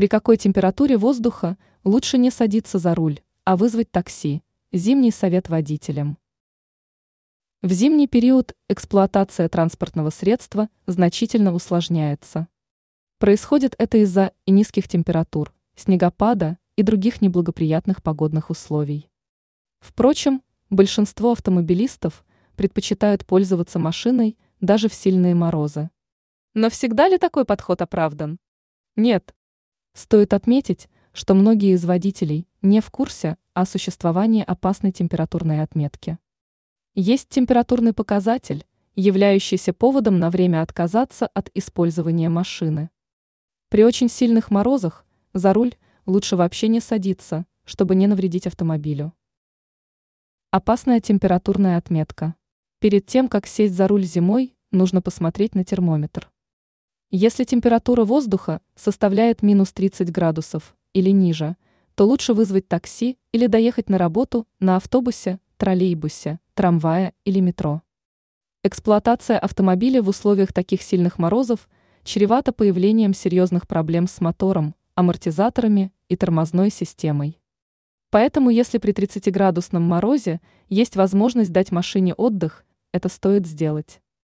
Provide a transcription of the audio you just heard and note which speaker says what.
Speaker 1: При какой температуре воздуха лучше не садиться за руль, а вызвать такси? Зимний совет водителям. В зимний период эксплуатация транспортного средства значительно усложняется. Происходит это из-за и низких температур, снегопада и других неблагоприятных погодных условий. Впрочем, большинство автомобилистов предпочитают пользоваться машиной даже в сильные морозы. Но всегда ли такой подход оправдан? Нет. Стоит отметить, что многие из водителей не в курсе о существовании опасной температурной отметки. Есть температурный показатель, являющийся поводом на время отказаться от использования машины. При очень сильных морозах за руль лучше вообще не садиться, чтобы не навредить автомобилю. Опасная температурная отметка. Перед тем, как сесть за руль зимой, нужно посмотреть на термометр. Если температура воздуха составляет минус 30 градусов или ниже, то лучше вызвать такси или доехать на работу на автобусе, троллейбусе, трамвае или метро. Эксплуатация автомобиля в условиях таких сильных морозов чревата появлением серьезных проблем с мотором, амортизаторами и тормозной системой. Поэтому если при 30-градусном морозе есть возможность дать машине отдых, это стоит сделать.